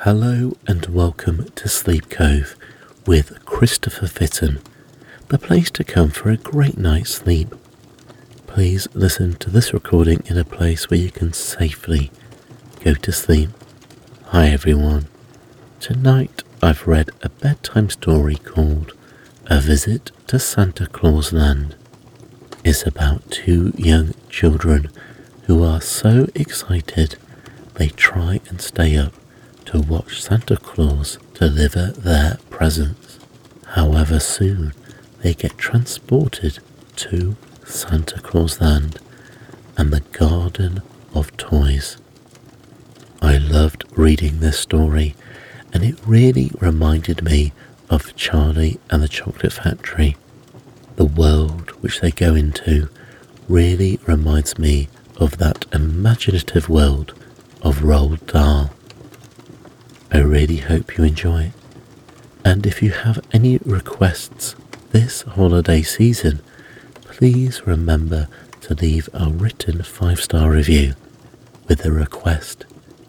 Hello and welcome to Sleep Cove with Christopher Fitton, the place to come for a great night's sleep. Please listen to this recording in a place where you can safely go to sleep. Hi everyone. Tonight I've read a bedtime story called A Visit to Santa Claus Land. It's about two young children who are so excited they try and stay up to watch Santa Claus deliver their presents. However, soon they get transported to Santa Claus Land and the Garden of Toys. I loved reading this story, and it really reminded me of Charlie and the Chocolate Factory. The world which they go into really reminds me of that imaginative world of Roald Dahl. I really hope you enjoy it. And if you have any requests this holiday season, please remember to leave a written five star review with a request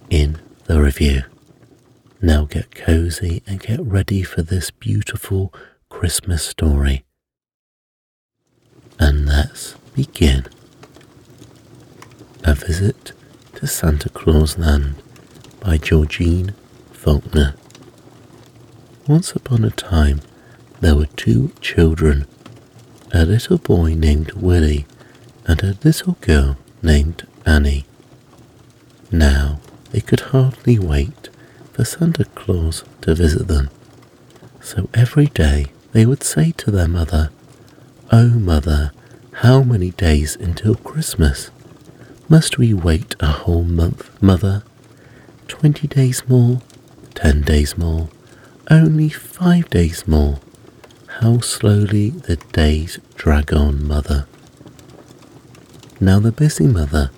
in the review. Now get cozy and get ready for this beautiful Christmas story. And let's begin. A Visit to Santa Claus Land by Georgene Faulkner. Once upon a time, there were two children a little boy named Willie and a little girl named Annie. Now they could hardly wait for Santa Claus to visit them, so every day they would say to their mother, Oh, mother, how many days until Christmas? Must we wait a whole month, mother? Twenty days more? Ten days more? Only five days more? How slowly the days drag on, mother. Now the busy mother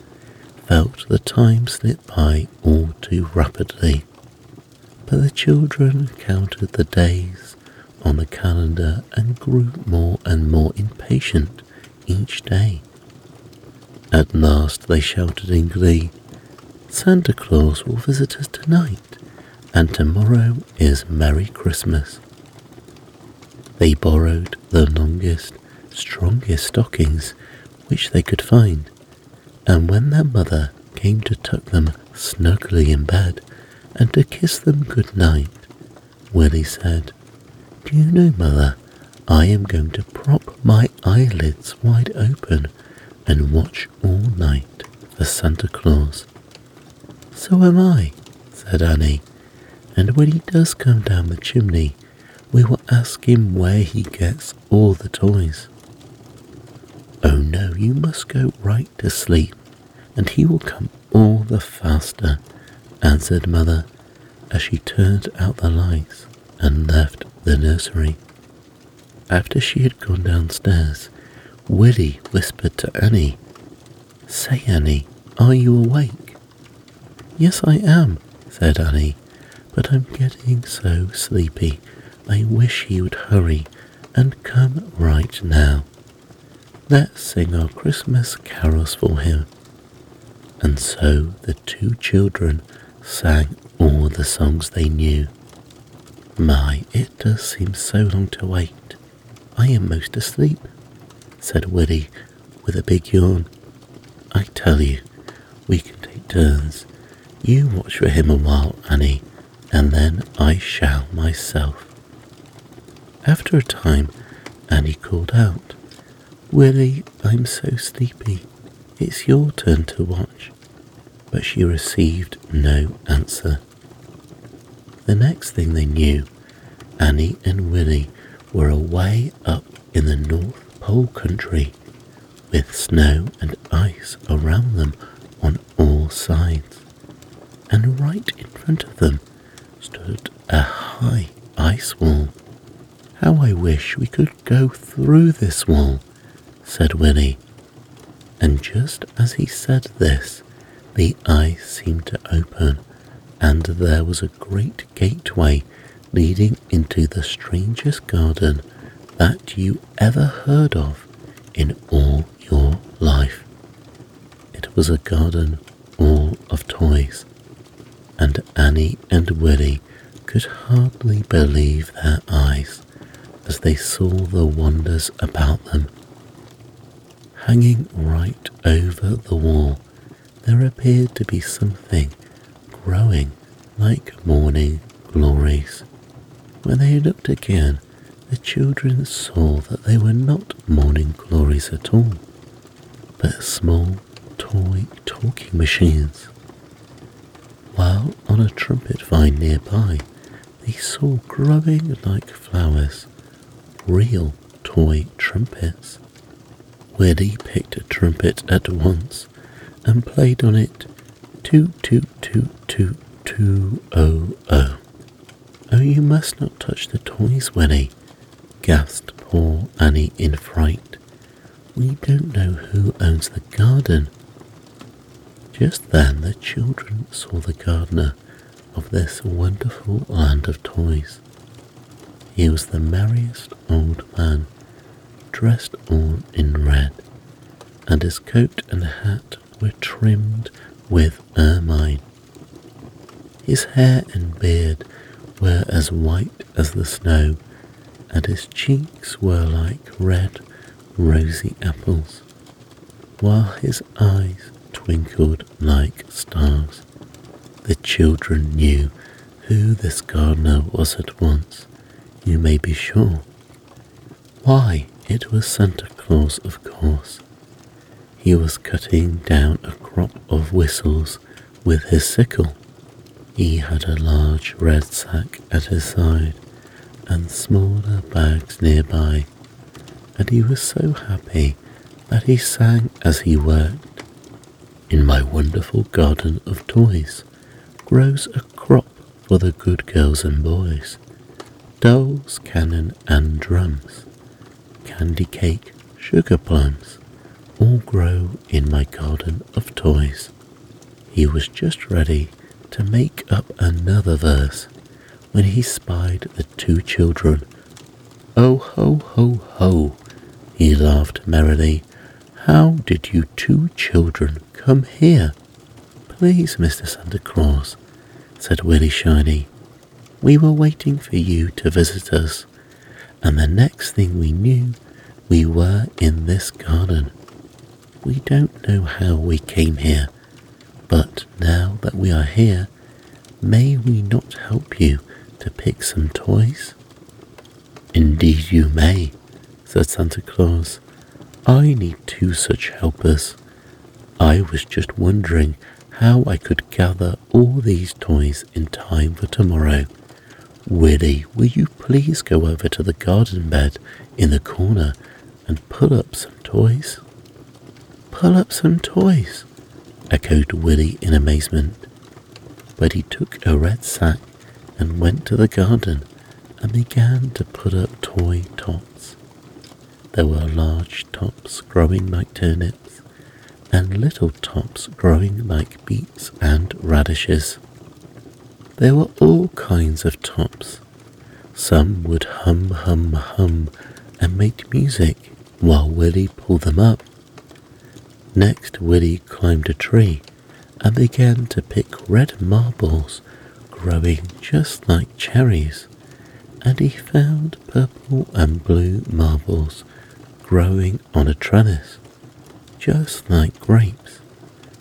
felt the time slip by all too rapidly, but the children counted the days on the calendar and grew more and more impatient each day. At last they shouted in glee, Santa Claus will visit us tonight, and tomorrow is Merry Christmas. They borrowed the longest, strongest stockings which they could find, and when their mother came to tuck them snugly in bed and to kiss them good night, Willie said, Do you know, mother, I am going to prop my eyelids wide open and watch all night for Santa Claus. So am I, said Annie, and when he does come down the chimney, we will ask him where he gets all the toys. Oh no, you must go right to sleep, and he will come all the faster, answered Mother as she turned out the lights and left the nursery. After she had gone downstairs, Willie whispered to Annie, Say, Annie, are you awake? Yes, I am, said Annie, but I'm getting so sleepy I wish he would hurry and come right now. Let's sing our Christmas carols for him. And so the two children sang all the songs they knew. My, it does seem so long to wait. I am most asleep, said Willie with a big yawn. I tell you, we can take turns. You watch for him a while, Annie, and then I shall myself. After a time, Annie called out, Willie, I'm so sleepy. It's your turn to watch. But she received no answer. The next thing they knew, Annie and Willie were away up in the North Pole country, with snow and ice around them on all sides. And right in front of them stood a high ice wall. How I wish we could go through this wall, said Willie. And just as he said this, the ice seemed to open, and there was a great gateway leading into the strangest garden that you ever heard of in all your life. It was a garden all of toys. And Annie and Willie could hardly believe their eyes as they saw the wonders about them. Hanging right over the wall, there appeared to be something growing like morning glories. When they looked again, the children saw that they were not morning glories at all, but small toy talking machines. On a trumpet vine nearby, they saw growing like flowers real toy trumpets. Willie picked a trumpet at once and played on it toot toot toot toot toot oh oh. Oh, you must not touch the toys, Willie, gasped poor Annie in fright. We don't know who owns the garden. Just then the children saw the gardener of this wonderful land of toys. He was the merriest old man, dressed all in red, and his coat and hat were trimmed with ermine. His hair and beard were as white as the snow, and his cheeks were like red, rosy apples, while his eyes twinkled like stars. The children knew who this gardener was at once, you may be sure. Why, it was Santa Claus, of course. He was cutting down a crop of whistles with his sickle. He had a large red sack at his side and smaller bags nearby, and he was so happy that he sang as he worked. In my wonderful garden of toys grows a crop for the good girls and boys dolls, cannon, and drums, candy cake, sugar plums, all grow in my garden of toys. He was just ready to make up another verse when he spied the two children. Oh, ho, ho, ho, he laughed merrily. How did you two children come here? Please, Mr. Santa Claus, said Willie Shiny. We were waiting for you to visit us, and the next thing we knew, we were in this garden. We don't know how we came here, but now that we are here, may we not help you to pick some toys? Indeed, you may, said Santa Claus. I need two such helpers. I was just wondering how I could gather all these toys in time for tomorrow. Willie, will you please go over to the garden bed in the corner and pull up some toys? Pull up some toys, echoed Willie in amazement. But he took a red sack and went to the garden and began to put up toy tots. There were large tops growing like turnips and little tops growing like beets and radishes. There were all kinds of tops. Some would hum, hum, hum and make music while Willie pulled them up. Next, Willie climbed a tree and began to pick red marbles growing just like cherries, and he found purple and blue marbles growing on a trellis just like grapes,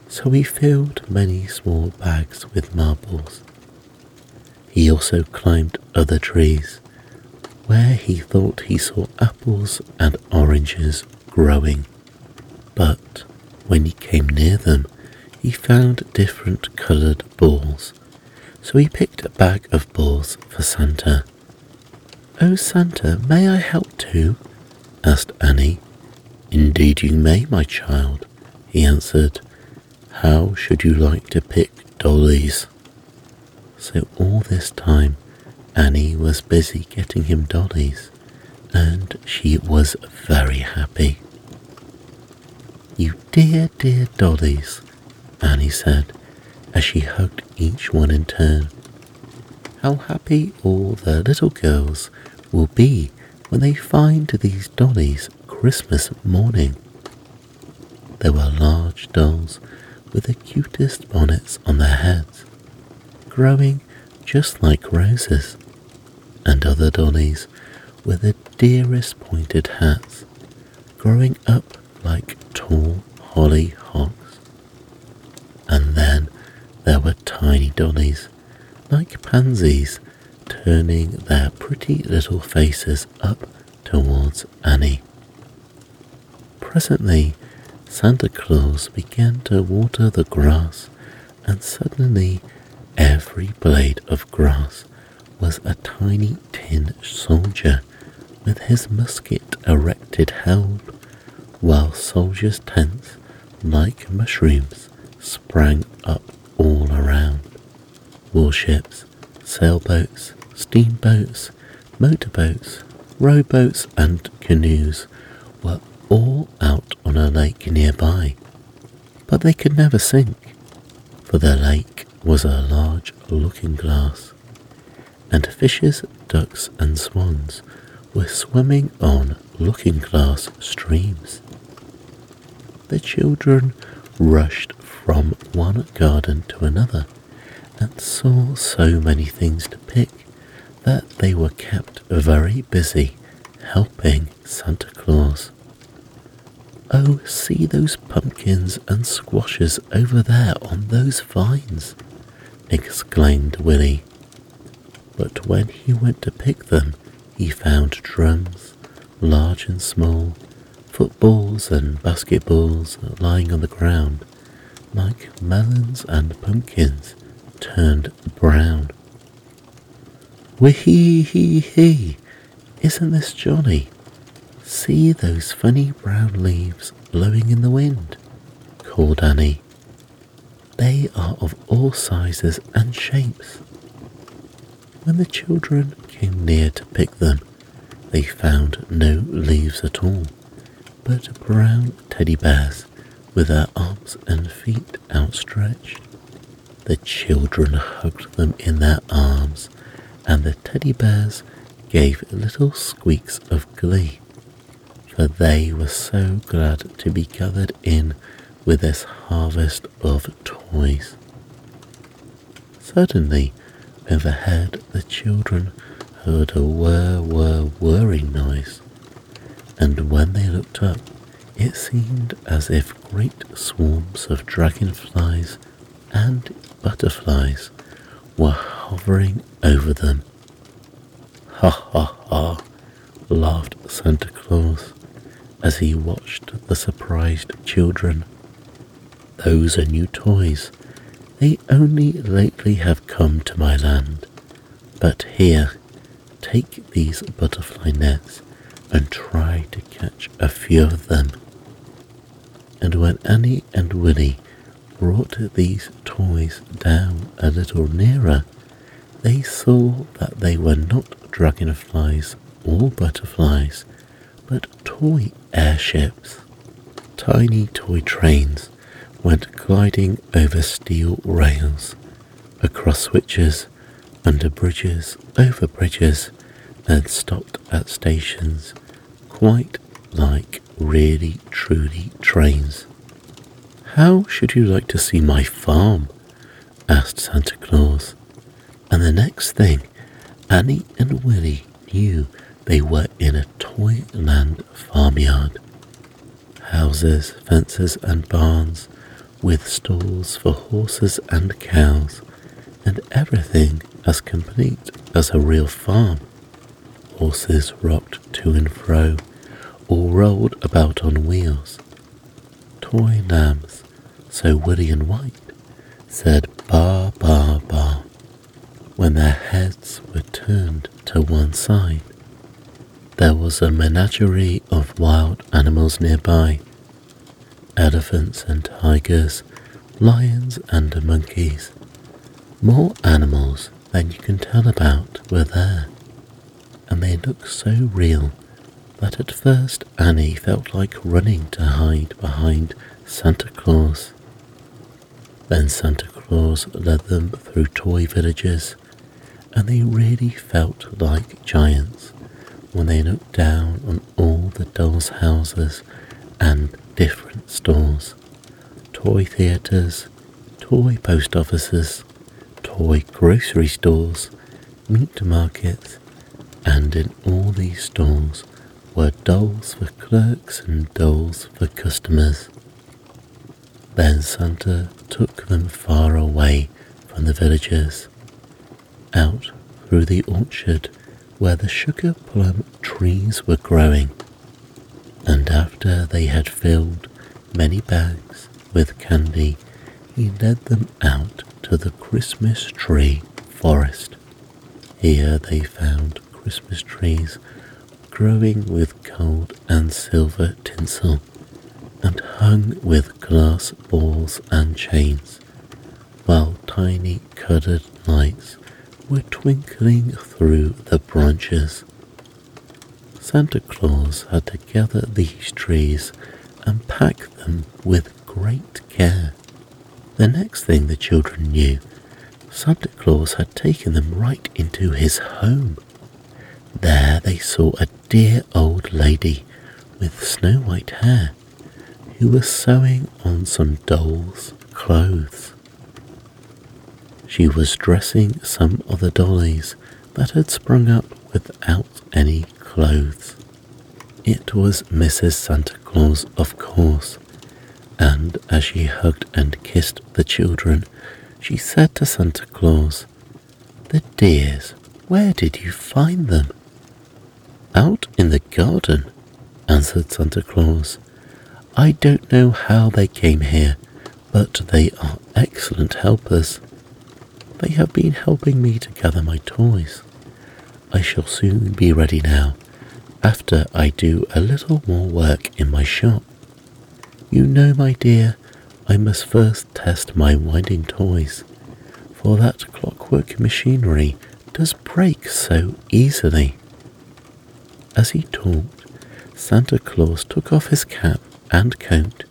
so he filled many small bags with marbles. He also climbed other trees, where he thought he saw apples and oranges growing. But when he came near them, he found different coloured balls, so he picked a bag of balls for Santa. Oh, Santa, may I help too? asked Annie, Indeed you may, my child, he answered. How should you like to pick dollies? So all this time Annie was busy getting him dollies, and she was very happy. You dear, dear dollies, Annie said as she hugged each one in turn. How happy all the little girls will be when they find these dollies Christmas morning. There were large dolls with the cutest bonnets on their heads, growing just like roses, and other dollies with the dearest pointed hats growing up like tall hollyhocks. And then there were tiny dollies like pansies turning their pretty little faces up towards Annie. Presently, Santa Claus began to water the grass, and suddenly every blade of grass was a tiny tin soldier with his musket erected held, while soldiers' tents, like mushrooms, sprang up all around. Warships, sailboats, steamboats, motorboats, rowboats, and canoes all out on a lake nearby, but they could never sink, for the lake was a large looking glass, and fishes, ducks, and swans were swimming on looking glass streams. The children rushed from one garden to another and saw so many things to pick that they were kept very busy helping Santa Claus. Oh, see those pumpkins and squashes over there on those vines, exclaimed Willie. But when he went to pick them, he found drums, large and small, footballs and basketballs lying on the ground, like melons and pumpkins turned brown. Wee hee hee hee! Isn't this jolly? See those funny brown leaves blowing in the wind, called Annie. They are of all sizes and shapes. When the children came near to pick them, they found no leaves at all, but brown teddy bears with their arms and feet outstretched. The children hugged them in their arms, and the teddy bears gave little squeaks of glee, for they were so glad to be gathered in with this harvest of toys. Suddenly, overhead, the children heard a whir whir whirring noise, and when they looked up, it seemed as if great swarms of dragonflies and butterflies were hovering over them. Ha ha ha, laughed Santa Claus as he watched the surprised children. Those are new toys. They only lately have come to my land. But here, take these butterfly nets and try to catch a few of them. And when Annie and Willie brought these toys down a little nearer, they saw that they were not dragonflies or butterflies, but toy airships. Tiny toy trains went gliding over steel rails, across switches, under bridges, over bridges, and stopped at stations, quite like really truly trains. How should you like to see my farm? asked Santa Claus. And the next thing, Annie and Willie knew they were in a Toyland farmyard. Houses, fences, and barns, with stalls for horses and cows, and everything as complete as a real farm. Horses rocked to and fro, or rolled about on wheels. Toy lambs, so woolly and white, said ba ba ba when their heads were turned to one side. There was a menagerie of wild animals nearby elephants and tigers, lions and monkeys. More animals than you can tell about were there, and they looked so real that at first Annie felt like running to hide behind Santa Claus. Then Santa Claus led them through toy villages, and they really felt like giants when they looked down on all the dolls' houses and different stores, toy theatres, toy post offices, toy grocery stores, meat markets, and in all these stalls were dolls for clerks and dolls for customers. Then Santa took them far away from the villagers, out through the orchard where the sugar plum trees were growing, and after they had filled many bags with candy, he led them out to the Christmas tree forest. Here they found Christmas trees growing with gold and silver tinsel and hung with glass balls and chains, while tiny coloured lights were twinkling through the branches. Santa Claus had to gather these trees and pack them with great care. The next thing the children knew, Santa Claus had taken them right into his home. There they saw a dear old lady with snow white hair who was sewing on some doll's clothes. She was dressing some of the dollies that had sprung up without any clothes. It was Mrs. Santa Claus, of course, and as she hugged and kissed the children, she said to Santa Claus, The dears, where did you find them? Out in the garden, answered Santa Claus. I don't know how they came here, but they are excellent helpers. They have been helping me to gather my toys. I shall soon be ready now, after I do a little more work in my shop. You know, my dear, I must first test my winding toys, for that clockwork machinery does break so easily. As he talked, Santa Claus took off his cap and coat,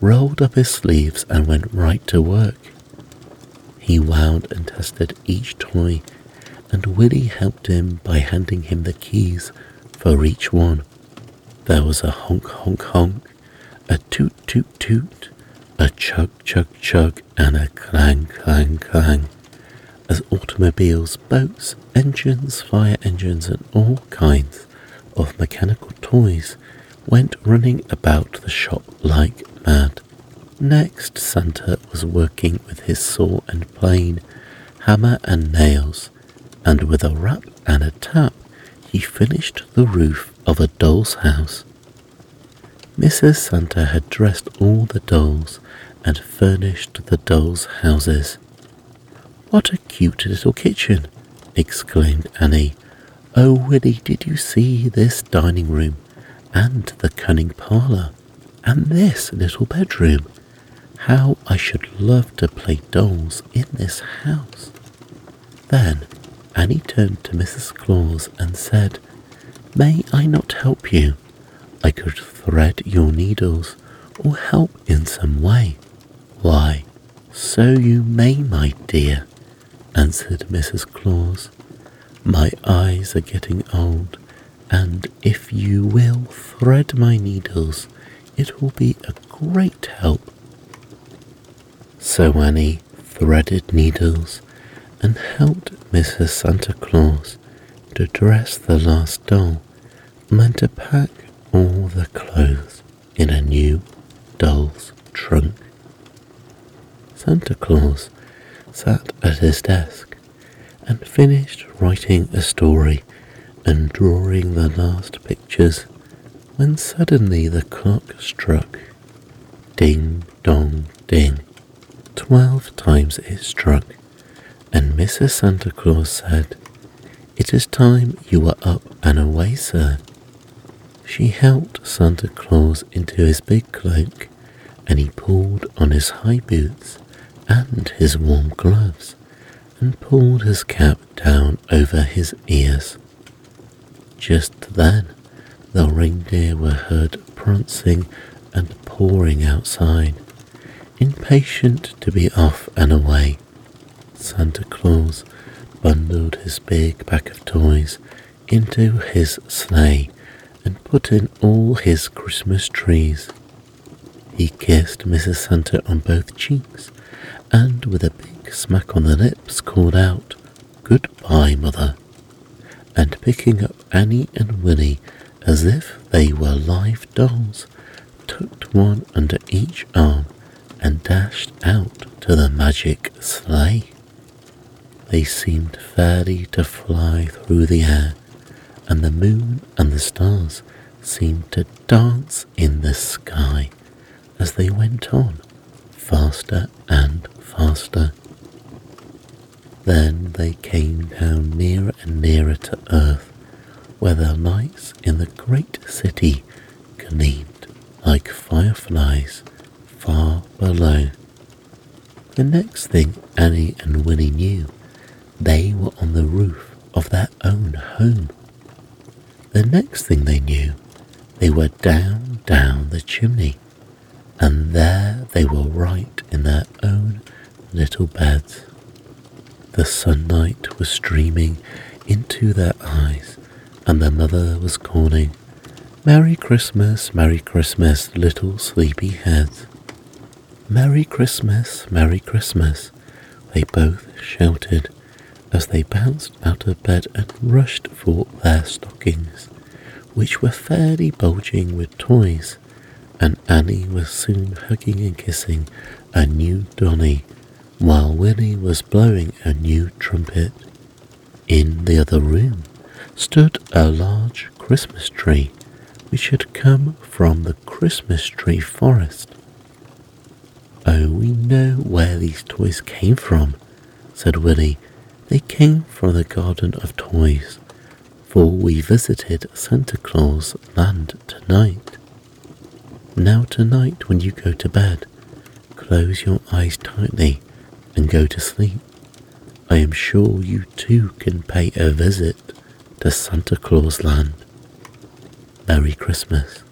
rolled up his sleeves, and went right to work. He wound and tested each toy, and Willie helped him by handing him the keys for each one. There was a honk honk honk, a toot toot toot, a chug chug chug, and a clang clang clang, as automobiles, boats, engines, fire engines, and all kinds of mechanical toys went running about the shop like mad. Next, Santa was working with his saw and plane, hammer and nails, and with a rap and a tap, he finished the roof of a doll's house. Mrs. Santa had dressed all the dolls and furnished the dolls' houses. What a cute little kitchen! exclaimed Annie. Oh, Willie, did you see this dining room, and the cunning parlour, and this little bedroom? How I should love to play dolls in this house. Then Annie turned to Mrs. Claus and said, May I not help you? I could thread your needles or help in some way. Why, so you may, my dear, answered Mrs. Claus. My eyes are getting old, and if you will thread my needles, it will be a great help so Annie threaded needles and helped Mrs. Santa Claus to dress the last doll and to pack all the clothes in a new doll's trunk. Santa Claus sat at his desk and finished writing a story and drawing the last pictures when suddenly the clock struck. Ding dong ding. Twelve times it struck, and Mrs. Santa Claus said, It is time you were up and away, sir. She helped Santa Claus into his big cloak, and he pulled on his high boots and his warm gloves, and pulled his cap down over his ears. Just then, the reindeer were heard prancing and pawing outside Impatient to be off and away, Santa Claus bundled his big pack of toys into his sleigh and put in all his Christmas trees. He kissed Mrs. Santa on both cheeks and with a big smack on the lips called out, Goodbye, Mother, and picking up Annie and Willie as if they were live dolls, tucked one under each arm and dashed out to the magic sleigh. They seemed fairly to fly through the air, and the moon and the stars seemed to dance in the sky as they went on, faster and faster. Then they came down nearer and nearer to earth, where the lights in the great city gleamed like fireflies far below. The next thing Annie and Willie knew, they were on the roof of their own home. The next thing they knew, they were down, down the chimney, and there they were right in their own little beds. The sunlight was streaming into their eyes, and their mother was calling, Merry Christmas, Merry Christmas, little sleepy heads. Merry Christmas, Merry Christmas, they both shouted as they bounced out of bed and rushed for their stockings, which were fairly bulging with toys, and Annie was soon hugging and kissing a new Donny, while Willie was blowing a new trumpet. In the other room stood a large Christmas tree, which had come from the Christmas tree forest. Oh, we know where these toys came from, said Willie. They came from the Garden of Toys, for we visited Santa Claus Land tonight. Now, tonight, when you go to bed, close your eyes tightly and go to sleep. I am sure you too can pay a visit to Santa Claus Land. Merry Christmas.